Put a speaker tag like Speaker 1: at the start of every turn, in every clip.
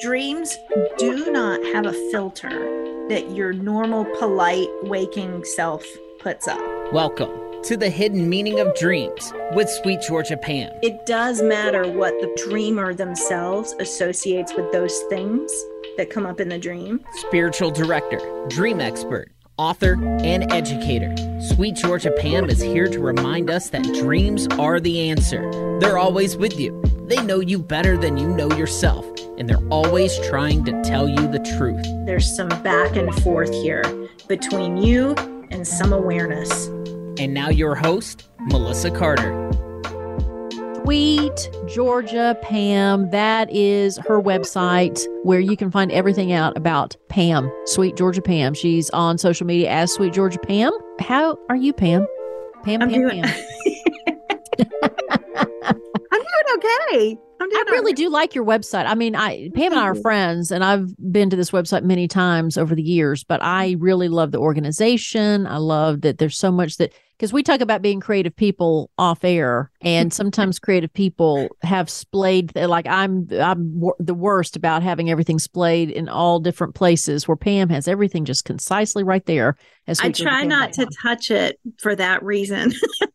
Speaker 1: Dreams do not have a filter that your normal, polite, waking self puts up.
Speaker 2: Welcome to the hidden meaning of dreams with Sweet Georgia Pam.
Speaker 1: It does matter what the dreamer themselves associates with those things that come up in the dream.
Speaker 2: Spiritual director, dream expert, author, and educator. Sweet Georgia Pam is here to remind us that dreams are the answer. They're always with you. They know you better than you know yourself, and they're always trying to tell you the truth.
Speaker 1: There's some back and forth here between you and some awareness.
Speaker 2: And now, your host, Melissa Carter.
Speaker 3: Sweet Georgia Pam. That is her website where you can find everything out about Pam, Sweet Georgia Pam. She's on social media as Sweet Georgia Pam. How are you, Pam? Pam,
Speaker 1: I'm
Speaker 3: Pam,
Speaker 1: doing-
Speaker 3: Pam.
Speaker 1: Okay.
Speaker 3: I really do like your website. I mean, I Pam and I are friends, and I've been to this website many times over the years. But I mm-hmm. really love the organization. I love that there's so much that because we talk about being creative people off air, and sometimes creative people have splayed. Like I'm, I'm wor- the worst about having everything splayed in all different places. Where Pam has everything just concisely right there. As
Speaker 1: I try not to touch it for that reason.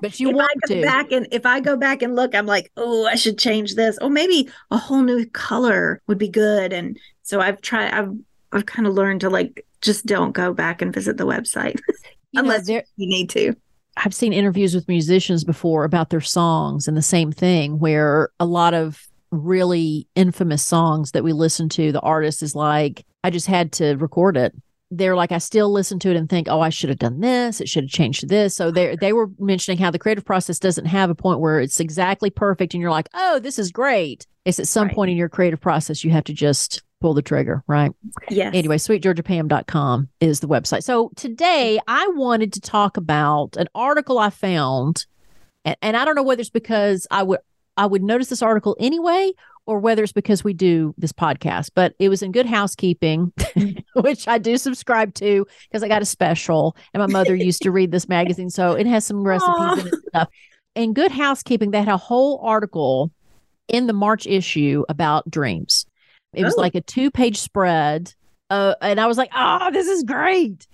Speaker 3: but you
Speaker 1: if
Speaker 3: want
Speaker 1: I go
Speaker 3: to.
Speaker 1: back and if I go back and look, I'm like, oh, I should change this. Oh, maybe a whole new color would be good. And so I've tried. I've I've kind of learned to like just don't go back and visit the website
Speaker 3: You know,
Speaker 1: unless
Speaker 3: there-
Speaker 1: you need to.
Speaker 3: I've seen interviews with musicians before about their songs and the same thing where a lot of really infamous songs that we listen to, the artist is like, I just had to record it. They're like, I still listen to it and think, oh, I should have done this. It should have changed this. So they they were mentioning how the creative process doesn't have a point where it's exactly perfect and you're like, oh, this is great. It's at some
Speaker 1: Right.
Speaker 3: point in your creative process you have to just pull the trigger, right?
Speaker 1: Yes.
Speaker 3: Anyway, sweetgeorgiapam.com is the website. So today I wanted to talk about an article I found, and, and I don't know whether it's because I would I would notice this article anyway, or whether it's because we do this podcast. But it was in Good Housekeeping, which I do subscribe to because I got a special, and my mother used to read this magazine, so it has some recipes it and stuff. In Good Housekeeping, they had a whole article in the March issue about dreams. It was
Speaker 1: Oh.
Speaker 3: like a two page spread. Uh, and I was like, oh, this is great.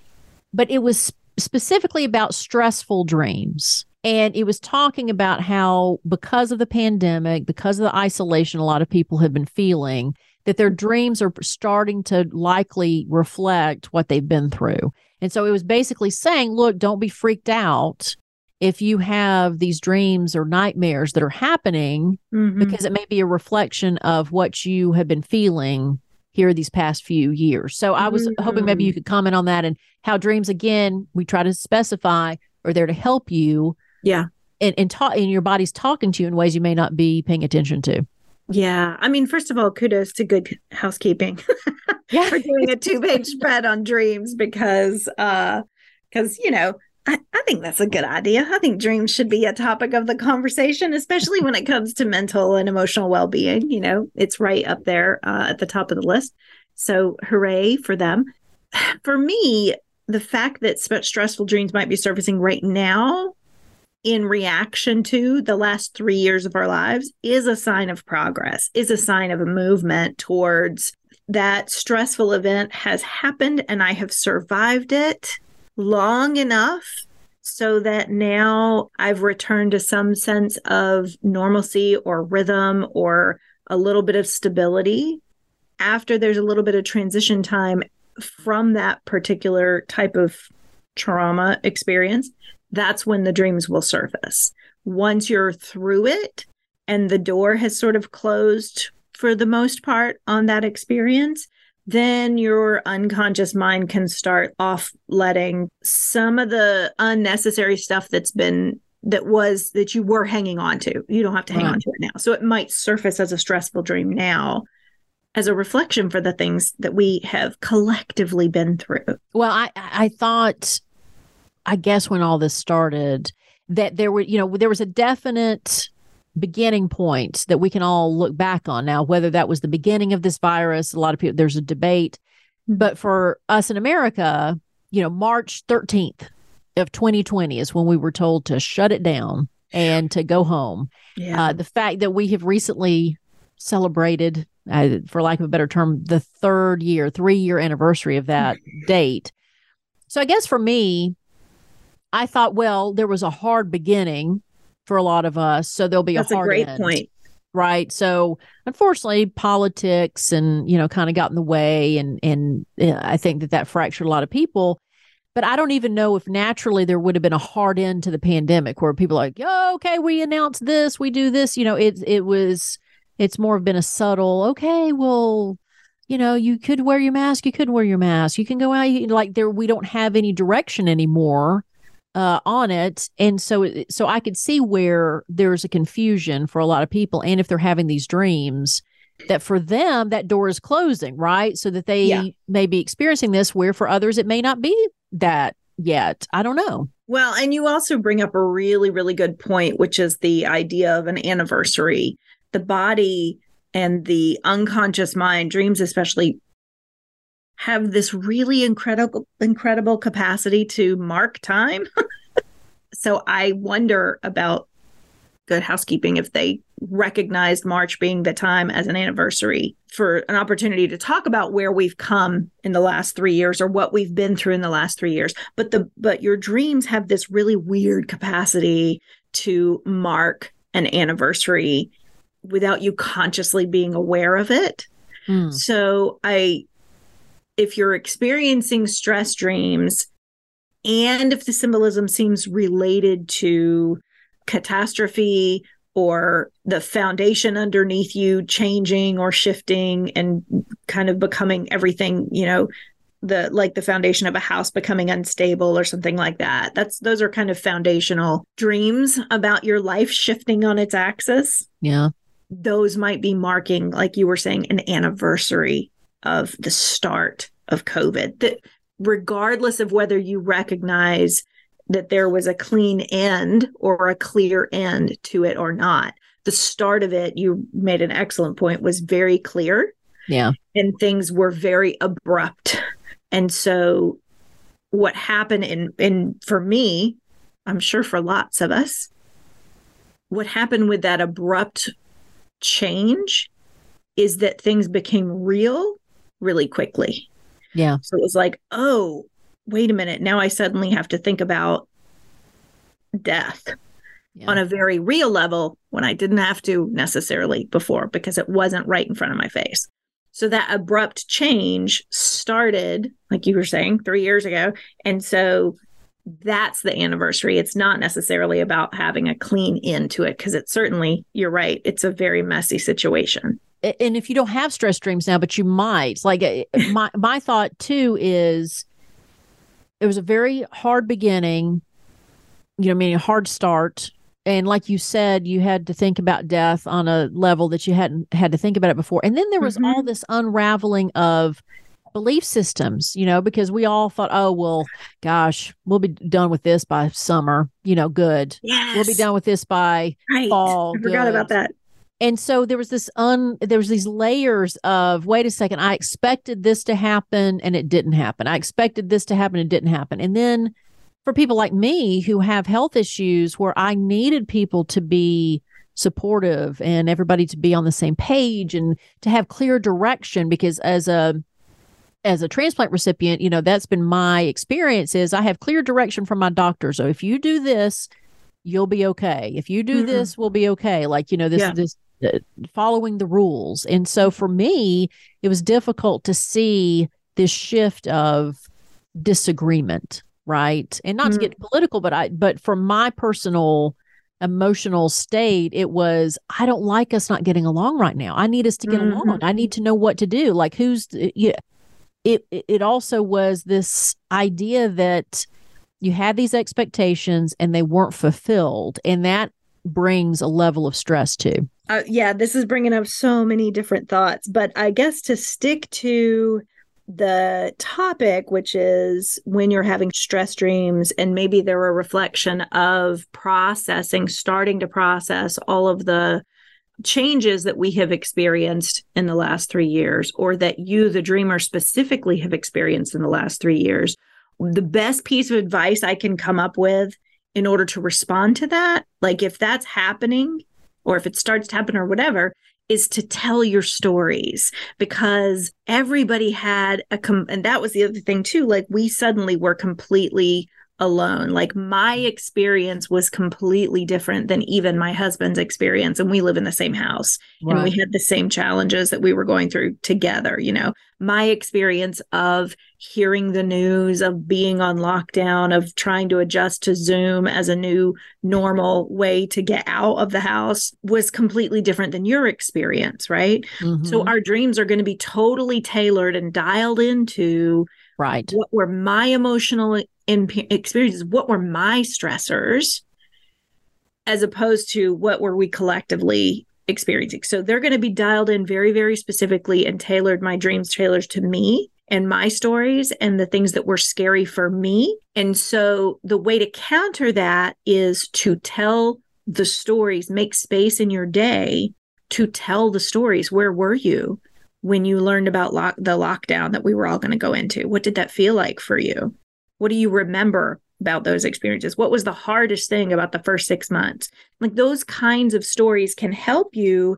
Speaker 3: But it was specifically about stressful dreams. And it was talking about how, because of the pandemic, because of the isolation a lot of people have been feeling, that their dreams are starting to likely reflect what they've been through. And so it was basically saying, look, don't be freaked out if you have these dreams or nightmares that are happening
Speaker 1: Mhm.
Speaker 3: because it may be a reflection of what you have been feeling here these past few years. So I was hoping maybe you could comment on that and how dreams again we try to specify are there to help you
Speaker 1: Yeah.
Speaker 3: and and talk and your body's talking to you in ways you may not be paying attention to.
Speaker 1: Yeah. I mean, first of all, kudos to good housekeeping
Speaker 3: Yeah.
Speaker 1: for doing a two page spread on dreams because uh because you know I, I think that's a good idea. I think dreams should be a topic of the conversation, especially when it comes to mental and emotional well being. You know, it's right up there uh, at the top of the list. So, hooray for them. For me, the fact that stressful dreams might be surfacing right now in reaction to the last three years of our lives is a sign of progress, is a sign of a movement towards that stressful event has happened and I have survived it long enough so that now I've returned to some sense of normalcy or rhythm or a little bit of stability. After there's a little bit of transition time from that particular type of trauma experience that's when the dreams will surface once you're through it and the door has sort of closed for the most part on that experience then your unconscious mind can start off letting some of the unnecessary stuff that's been that was that you were hanging on to. You don't have to hang
Speaker 3: Right.
Speaker 1: on to it now. So it might surface as a stressful dream now as a reflection for the things that we have collectively been through.
Speaker 3: Well, I I thought, I guess when all this started, that there were you know there was a definite beginning point that we can all look back on now. Whether that was the beginning of this virus, a lot of people there's a debate, but for us in America, you know, March thirteenth of 2020 is when we were told to shut it down and to go home.
Speaker 1: Yeah.
Speaker 3: Uh, the fact that we have recently celebrated, uh, for lack of a better term, the third year, three year anniversary of that date. So I guess for me, I thought, well, there was a hard beginning for a lot of us, so there'll be
Speaker 1: That's
Speaker 3: a
Speaker 1: a
Speaker 3: hard
Speaker 1: great
Speaker 3: end,
Speaker 1: point.
Speaker 3: right? So unfortunately, politics and you know kind of got in the way, and and uh, I think that that fractured a lot of people. But I don't even know if naturally there would have been a hard end to the pandemic where people are like, oh, okay, we announce this, we do this. You know, it it was it's more of been a subtle, okay, well, you know, you could wear your mask, you couldn't wear your mask, you can go out, you, like there we don't have any direction anymore uh, on it, and so so I could see where there's a confusion for a lot of people, and if they're having these dreams. That for them, that door is closing, right? So that they
Speaker 1: Yeah.
Speaker 3: may be experiencing this, where for others, it may not be that yet. I don't know.
Speaker 1: Well, and you also bring up a really, really good point, which is the idea of an anniversary. The body and the unconscious mind, dreams especially, have this really incredible, incredible capacity to mark time. so I wonder about good housekeeping if they recognized March being the time as an anniversary for an opportunity to talk about where we've come in the last three years or what we've been through in the last three years. But the but your dreams have this really weird capacity to mark an anniversary without you consciously being aware of it.
Speaker 3: Hmm.
Speaker 1: So I if you're experiencing stress dreams and if the symbolism seems related to catastrophe or the foundation underneath you changing or shifting and kind of becoming everything, you know, the like the foundation of a house becoming unstable or something like that. That's those are kind of foundational dreams about your life shifting on its axis
Speaker 3: Yeah.
Speaker 1: those might be marking, like you were saying, an anniversary of the start of COVID. That regardless of whether you recognize that there was a clean end or a clear end to it or not, the start of it, you made an excellent point, was very clear
Speaker 3: Yeah.
Speaker 1: and things were very abrupt. And so what happened in in for me, I'm sure for lots of us, what happened with that abrupt change is that things became real really quickly.
Speaker 3: Yeah.
Speaker 1: So it was like, oh, wait a minute. Now I suddenly have to think about death
Speaker 3: Yeah.
Speaker 1: on a very real level when I didn't have to necessarily before because it wasn't right in front of my face. So that abrupt change started, like you were saying, three years ago. And so that's the anniversary. It's not necessarily about having a clean end to it because it's certainly, you're right, it's a very messy situation.
Speaker 3: And if you don't have stress dreams now, but you might, like my my thought too is, it was a very hard beginning, you know, meaning a hard start, and like you said, you had to think about death on a level that you hadn't had to think about it before, and then there was all mm-hmm. this unraveling of belief systems, you know, because we all thought, oh well, gosh, we'll be done with this by summer, you know, good.
Speaker 1: Yes.
Speaker 3: We'll be done with this by
Speaker 1: Right.
Speaker 3: fall,
Speaker 1: I forgot
Speaker 3: good.
Speaker 1: about that.
Speaker 3: And so there was this un there was these layers of wait a second i expected this to happen and it didn't happen. I expected this to happen and it didn't happen. And then for people like me who have health issues where i needed people to be supportive and everybody to be on the same page and to have clear direction because as a as a transplant recipient you know that's been my experience is i have clear direction from my doctor. So if you do this you'll be okay. If you do
Speaker 1: Mhm.
Speaker 3: this we'll be okay. Like you know this
Speaker 1: Yeah.
Speaker 3: this following the rules. And so for me it was difficult to see this shift of disagreement right? And not to
Speaker 1: Mm.
Speaker 3: get political but i but from my personal emotional state it was i don't like us not getting along right now. I need us to get
Speaker 1: Mhm.
Speaker 3: along. I need to know what to do. Like who's yeah. It it it also was this idea that you had these expectations and they weren't fulfilled and that brings a level of stress too
Speaker 1: Uh, yeah, this is bringing up so many different thoughts, but I guess to stick to the topic, which is when you're having stress dreams, and maybe they're a reflection of processing, starting to process all of the changes that we have experienced in the last three years, or that you, the dreamer, specifically have experienced in the last three years. The best piece of advice I can come up with in order to respond to that, like if that's happening, or if it starts to happen or whatever, is to tell your stories because everybody had a com- and that was the other thing too like we suddenly were completely alone. Like my experience was completely different than even my husband's experience. And we live in the same house right. and we had the same challenges that we were going through together. You know, my experience of hearing the news, of being on lockdown, of trying to adjust to Zoom as a new normal way to get out of the house was completely different than your experience. Right. Mm-hmm. So our dreams are going to be totally tailored and dialed into
Speaker 3: right.
Speaker 1: What were my emotional in experiences? What were my stressors? As opposed to what were we collectively experiencing? So they're going to be dialed in very very specifically and tailored my dreams tailored to me and my stories and the things that were scary for me. And so the way to counter that is to tell the stories make space in your day to tell the stories. Where were you when you learned about lock- the lockdown that we were all going to go into what did that feel like for you what do you remember about those experiences? What was the hardest thing about the first six months? Like those kinds of stories can help you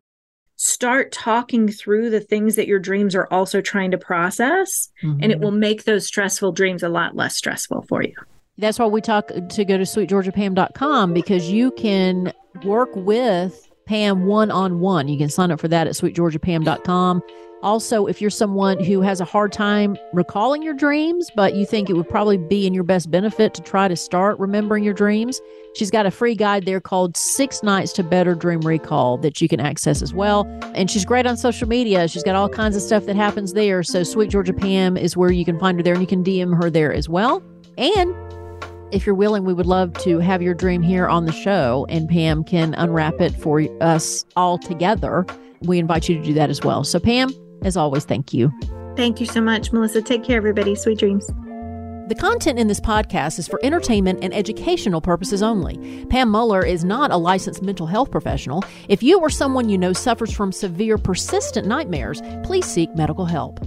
Speaker 1: start talking through the things that your dreams are also trying to process, mm-hmm. and it mm-hmm. will make those stressful dreams a lot less stressful for you.
Speaker 3: That's why we talk to go to sweetgeorgiapam.com because you can work with Pam one on one. You can sign up for that at sweetgeorgiapam.com. Also, if you're someone who has a hard time recalling your dreams, but you think it would probably be in your best benefit to try to start remembering your dreams, she's got a free guide there called Six Nights to Better Dream Recall that you can access as well. And she's great on social media. She's got all kinds of stuff that happens there. So, Sweet Georgia Pam is where you can find her there, and you can DM her there as well. And if you're willing, we would love to have your dream here on the show, and Pam can unwrap it for us all together. We invite you to do that as well. So, Pam, as always, thank you.
Speaker 1: Thank you so much, Melissa. Take care, everybody. Sweet dreams.
Speaker 3: The content in this podcast is for entertainment and educational purposes only. Pam Muller is not a licensed mental health professional. If you or someone you know suffers from severe, persistent nightmares, please seek medical help.